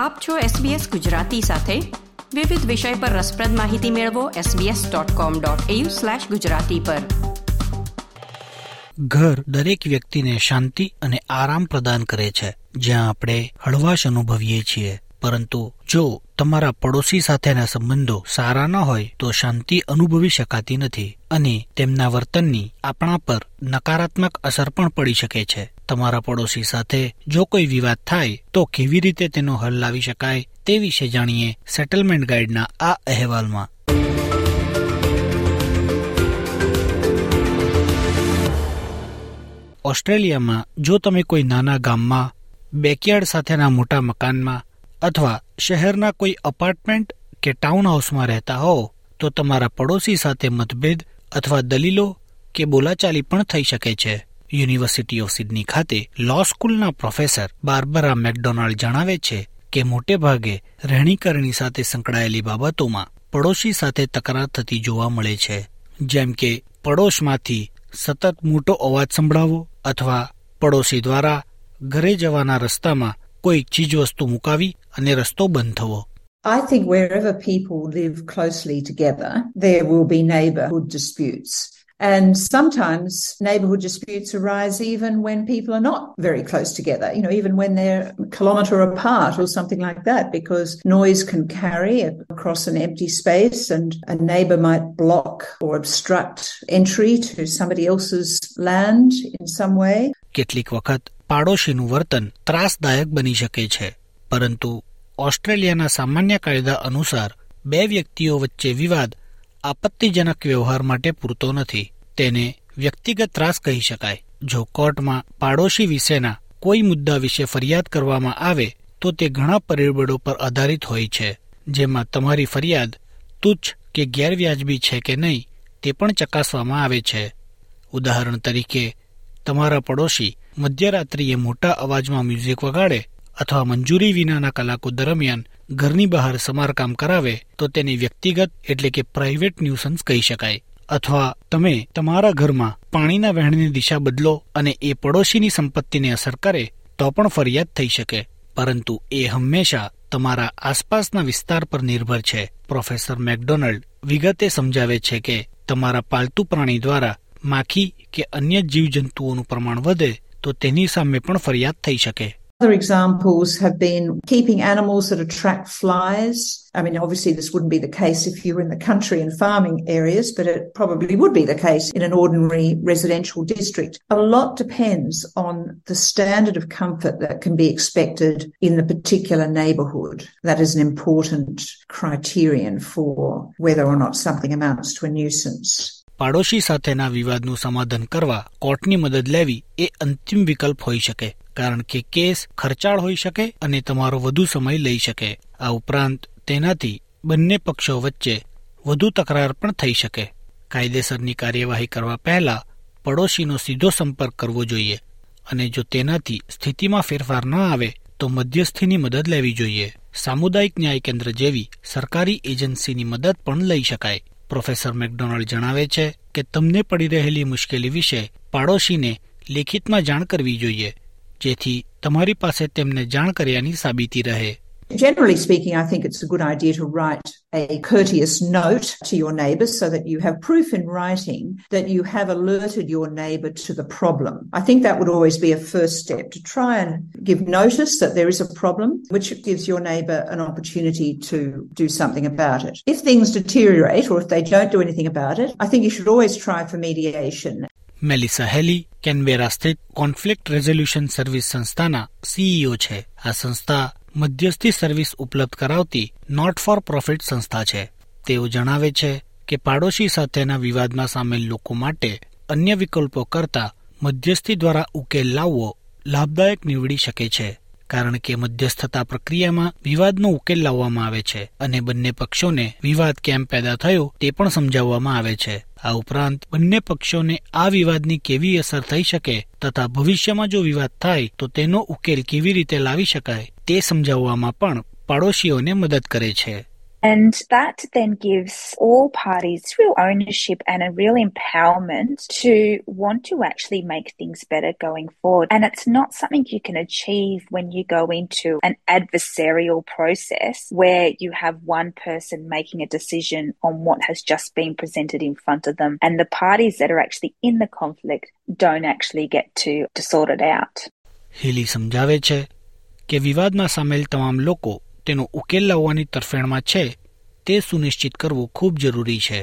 આપ છો SBS ગુજરાતી સાથે. વિવિધ વિષય પર રસપ્રદ માહિતી મેળવો sbs.com.au/gujarati પર. ઘર દરેક વ્યક્તિને શાંતિ અને આરામ પ્રદાન કરે છે, જ્યાં આપણે હળવાશ અનુભવીએ છીએ. પરંતુ જો તમારા પડોશી સાથેના સંબંધો સારા ન હોય, તો શાંતિ અનુભવી શકાતી નથી અને તેમના વર્તનની આપણા પર નકારાત્મક અસર પણ પડી શકે છે. તમારા પડોશી સાથે જો કોઈ વિવાદ થાય, તો કેવી રીતે તેનો હલ લાવી શકાય તે વિશે જાણીએ સેટલમેન્ટ ગાઈડના આ અહેવાલમાં. ઓસ્ટ્રેલિયામાં જો તમે કોઈ નાના ગામમાં, બેકયાર્ડ સાથેના મોટા મકાનમાં અથવા શહેરના કોઈ અપાર્ટમેન્ટ કે ટાઉન હાઉસમાં રહેતા હો, તો તમારા પડોશી સાથે મતભેદ અથવા દલીલો કે બોલાચાલી પણ થઈ શકે છે. યુનિવર્સિટી ઓફ સિડની ખાતે લો સ્કૂલના પ્રોફેસર બાર્બરા મેકડોનાલ્ડ જણાવે છે કે મોટે ભાગે રહેણીકરણી સાથે સંકળાયેલી બાબતોમાં પડોશી સાથે તકરાર થતી જોવા મળે છે. જેમ કે, પડોશમાંથી સતત મોટો અવાજ સંભળાવો અથવા પડોશી દ્વારા ઘરે જવાના રસ્તામાં કોઈ ચીજવસ્તુ મુકાવી અને રસ્તો બંધ થવો I think wherever people live closely together, there will be neighbourhood disputes. And sometimes neighbourhood disputes arise even when people are not very close together, you know, even when they're a kilometre apart or something like that, because noise can carry across an empty space and a neighbour might block or obstruct entry to somebody else's land in some way. કેટલીક વખત પાડોશીનું વર્તન ત્રાસદાયક બની શકે છે. પરંતુ ઓસ્ટ્રેલિયાના સામાન્ય કાયદા અનુસાર બે વ્યક્તિઓ વચ્ચે વિવાદ આપત્તિજનક વ્યવહાર માટે પૂરતો નથી. તેને વ્યક્તિગત ત્રાસ કહી શકાય. જો કોર્ટમાં પાડોશી વિશેના કોઈ મુદ્દા વિશે ફરિયાદ કરવામાં આવે, તો તે ઘણા પરિબળો પર આધારિત હોય છે. જેમાં તમારી ફરિયાદ તુચ્છ કે ગેરવ્યાજબી છે કે નહીં, તે પણ ચકાસવામાં આવે છે. ઉદાહરણ તરીકે તમારા પડોશી મધ્યરાત્રિએ મોટા અવાજમાં મ્યુઝિક વગાડે અથવા મંજૂરી વિનાના કલાકો દરમિયાન ઘરની બહાર સમારકામ કરાવે તો તેને વ્યક્તિગત એટલે કે પ્રાઇવેટ ન્યુસન્સ કહી શકાય. અથવા તમે તમારા ઘરમાં પાણીના વહેણની દિશા બદલો અને એ પડોશીની સંપત્તિને અસર કરે તો પણ ફરિયાદ થઈ શકે. પરંતુ એ હંમેશા તમારા આસપાસના વિસ્તાર પર નિર્ભર છે. પ્રોફેસર મેકડોનાલ્ડ વિગતે સમજાવે છે કે તમારા પાલતુ પ્રાણી દ્વારા માખી કે અન્ય જીવજંતુઓનું પ્રમાણ વધે તો તેની સામે પણ ફરિયાદ થઈ શકે Other examples have been keeping animals that attract flies. I mean, obviously, this wouldn't be the case if you were in the country and farming areas, but it probably would be the case in an ordinary residential district. A lot depends on the standard of comfort that can be expected in the particular neighbourhood. That is an important criterion for whether or not something amounts to a nuisance. પાડોશી સાથેના વિવાદનું સમાધાન કરવા કોર્ટની મદદ લેવી એ અંતિમ વિકલ્પ હોઈ શકે, કારણ કે કેસ ખર્ચાળ હોઈ શકે અને તમારો વધુ સમય લઈ શકે. આ ઉપરાંત તેનાથી બંને પક્ષો વચ્ચે વધુ તકરાર પણ થઈ શકે. કાયદેસરની કાર્યવાહી કરવા પહેલા પડોશીનો સીધો સંપર્ક કરવો જોઈએ અને જો તેનાથી સ્થિતિમાં ફેરફાર ન આવે, તો મધ્યસ્થીની મદદ લેવી જોઈએ. સામુદાયિક ન્યાય કેન્દ્ર જેવી સરકારી એજન્સીની મદદ પણ લઈ શકાય. પ્રોફેસર મેકડોનાલ્ડ જણાવે છે કે તમને પડી રહેલી મુશ્કેલી વિશે પાડોશીને લેખિતમાં જાણ કરવી જોઈએ, જેથી તમારી પાસે તેમને જાણ કર્યાની સાબિતી રહે. Generally speaking, I think it's a good idea to write a courteous note to your neighbours so that you have proof in writing that you have alerted your neighbour to the problem. I think that would always be a first step to try and give notice that there is a problem, which gives your neighbour an opportunity to do something about it. If things deteriorate or if they don't do anything about it, I think you should always try for mediation. Melissa Haley Canberra સ્થિત conflict resolution service સંસ્થાના CEO છે આ સંસ્થા મધ્યસ્થી service ઉપલબ્ધ કરાવતી not four profit સંસ્થા છે. તેઓ જણાવે છે કે પાડોશી સાથેના વિવાદમાં સામેલ લોકો માટે અન્ય વિકલ્પો કરતા મધ્યસ્થી દ્વારા ઉકેલ લાવવો લાભદાયક નીવડી શકે છે, કારણ કે મધ્યસ્થતા પ્રક્રિયામાં વિવાદનો ઉકેલ લાવવામાં આવે છે અને બંને પક્ષોને વિવાદ કેમ પેદા થયો તે પણ સમજાવવામાં આવે છે. આ ઉપરાંત બંને પક્ષોને આ વિવાદની કેવી અસર થઈ શકે તથા ભવિષ્યમાં જો વિવાદ થાય તો તેનો ઉકેલ કેવી રીતે લાવી શકાય તે સમજાવવામાં પણ પાડોશીઓને મદદ કરે છે. And that then gives all parties real ownership and a real empowerment to want to actually make things better going forward. And it's not something you can achieve when you go into an adversarial process where you have one person making a decision on what has just been presented in front of them. And the parties that are actually in the conflict don't actually get to, to sort it out. હિલી સમજાવે છે કે વિવાદમાં સામેલ તમામ લોકો તેનો ઉકેલ લાવવાની તરફેણમાં છે તે સુનિશ્ચિત કરવું ખૂબ જરૂરી છે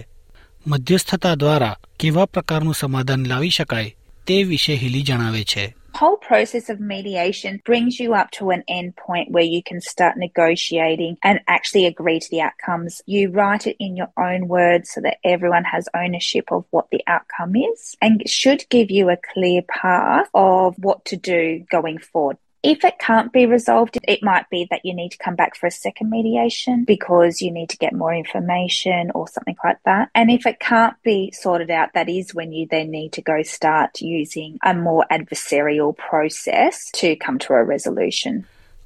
મધ્યસ્થતા દ્વારા કેવા પ્રકારનું સમાધાન લાવી શકાય તે વિશે હિલી જણાવે છે whole process of mediation brings you up to an end point where you can start negotiating and actually agree to the outcomes. You write it in your own words so that everyone has ownership of what the outcome is and should give you a clear path of what to do going forward. If it can't be resolved, it might be that you need to come back for a second mediation because you need to get more information or something like that. And if it can't be sorted out, that is when you then need to go start using a more adversarial process to come to a resolution.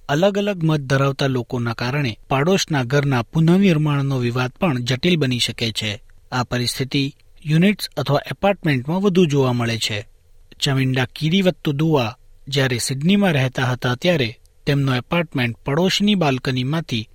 અલગ અલગ મત ધરાવતા લોકોના કારણે પાડોશના ઘરના પુનઃનિર્માણનો વિવાદ પણ જટિલ બની શકે છે આ પરિસ્થિતિ યુનિટ્સ અથવા એપાર્ટમેન્ટમાં વધુ જોવા મળે છે ચમિંડા કીરીવત્તુ દુઆ જ્યારે સિડનીમાં રહેતા હતા ત્યારે તેમનો એપાર્ટમેન્ટ પડોશની બાલ્કનીમાંથી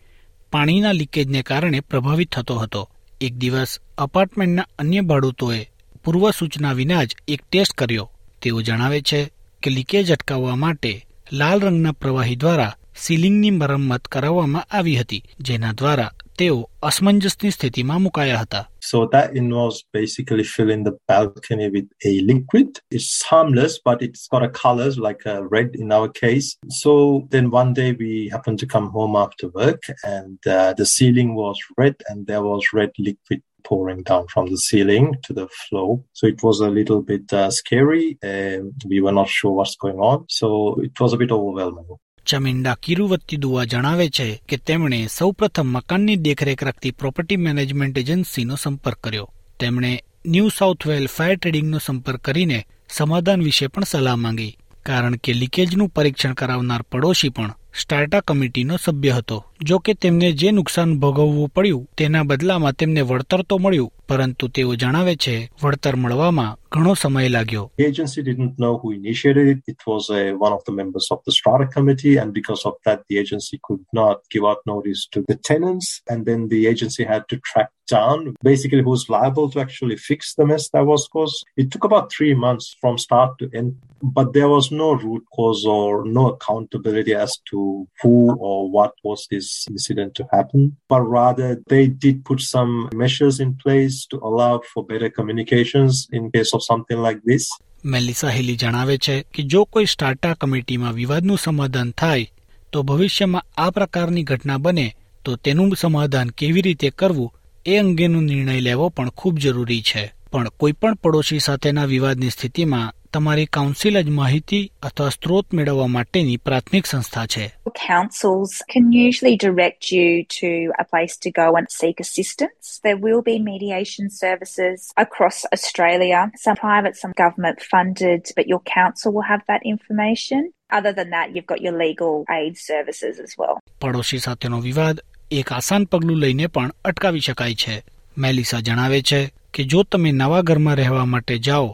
પાણીના લીકેજને કારણે પ્રભાવિત થતો હતો. એક દિવસ અપાર્ટમેન્ટના અન્ય ભાડૂતોએ પૂર્વ સૂચના વિના જ એક ટેસ્ટ કર્યો. તેઓ જણાવે છે કે લીકેજ અટકાવવા માટે લાલ રંગના પ્રવાહી દ્વારા સીલિંગની મરમ્મત કરાવવામાં આવી હતી, જેના દ્વારા તેઓ અસમંજસની સ્થિતિમાં મુકાયા હતા So that involves basically filling the balcony with a liquid. It's harmless, but it's got a colors like a red in our case. So then one day we happened to come home after work and uh, the ceiling was red and there was red liquid pouring down from the ceiling to the floor. So it was a little bit uh, scary and we were not sure what's going on. So it was a bit overwhelming. ચમિંડા કિરુવત્તી દુઆ જણાવે છે કે તેમણે સૌપ્રથમ મકાનની દેખરેખ રાખતી property management એજન્સીનો સંપર્ક કર્યો. તેમણે ન્યૂ સાઉથ વેલ ફાયર ટ્રેડિંગનો સંપર્ક કરીને સમાધાન વિશે પણ સલાહ માંગી. કારણ કે લીકેજનું પરીક્ષણ કરાવનાર પડોશી પણ સ્ટાર્ટા કમિટીનો સભ્ય હતો જો કે તેમને જે નુકસાન ભોગવવું પડ્યું તેના બદલામાં તેમને વળતર તો મળ્યું પરંતુ તેઓ જણાવે છે વળતર મળવામાં ઘણો સમય લાગ્યો The agency didn't know who initiated it. It was uh, one of the members of the strata committee, and because of that, the agency could not give out notice to the tenants. And then the agency had to track down basically who's liable to actually fix the mess that was caused. It took about three months from start to end, but there was no root cause or no accountability as to who or what was this incident to happen. But rather, they did put some measures in place to allow for better communications in case of something like this. Melissa Haley જણાવે છે કે જો કોઈ સ્ટાર્ટા કમિટીમાં વિવાદનું સમાધાન થાય તો ભવિષ્યમાં આ પ્રકારની ઘટના બને તો તેનું સમાધાન કેવી રીતે કરવું એ અંગેનો નિર્ણય લેવો પણ ખૂબ જરૂરી છે પણ કોઈપણ પડોશી સાથેના વિવાદની સ્થિતિમાં તમારી કાઉન્સિલ જ માહિતી અથવા સ્ત્રોત મેળવવા માટેની પ્રાથમિક સંસ્થા છે Councils can usually direct you to a place to go and seek assistance. There will be mediation services across Australia, some private, some government funded, but your council will have that information. Other than that, you've got your legal aid services as well. પડોશી સાથેનો વિવાદ એક આસાન પગલું લઈને પણ અટકાવી શકાય છે મેલિસા જણાવે છે કે જો તમે નવા ઘરમાં રહેવા માટે જાઓ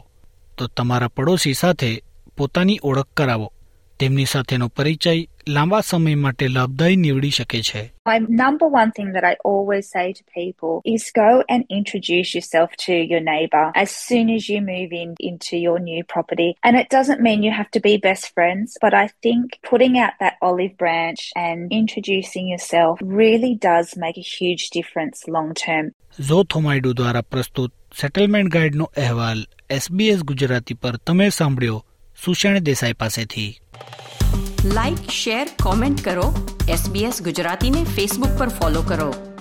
તો તમારા પડોશી સાથે પોતાની ઓળખ કરાવો તેમની સાથેનો પરિચય લાંબા સમય માટે લાભદાયી નીવડી શકે છે My number one thing that I always say to people is go and introduce yourself to your neighbour as soon as you move in into your new property. And it doesn't mean you have to be best friends, but I think putting out that olive branch and introducing yourself really does make a huge difference long term. Zo થોમાઇડુ દ્વારા પ્રસ્તુત settlement ગાઈડનો અહેવાલ SBS Gujarati પર તમે સાંભળ્યો સુષેણ દેસાઈ પાસેથી. Like share comment કરો SBS ગુજરાતીને Facebook પર ફોલો કરો.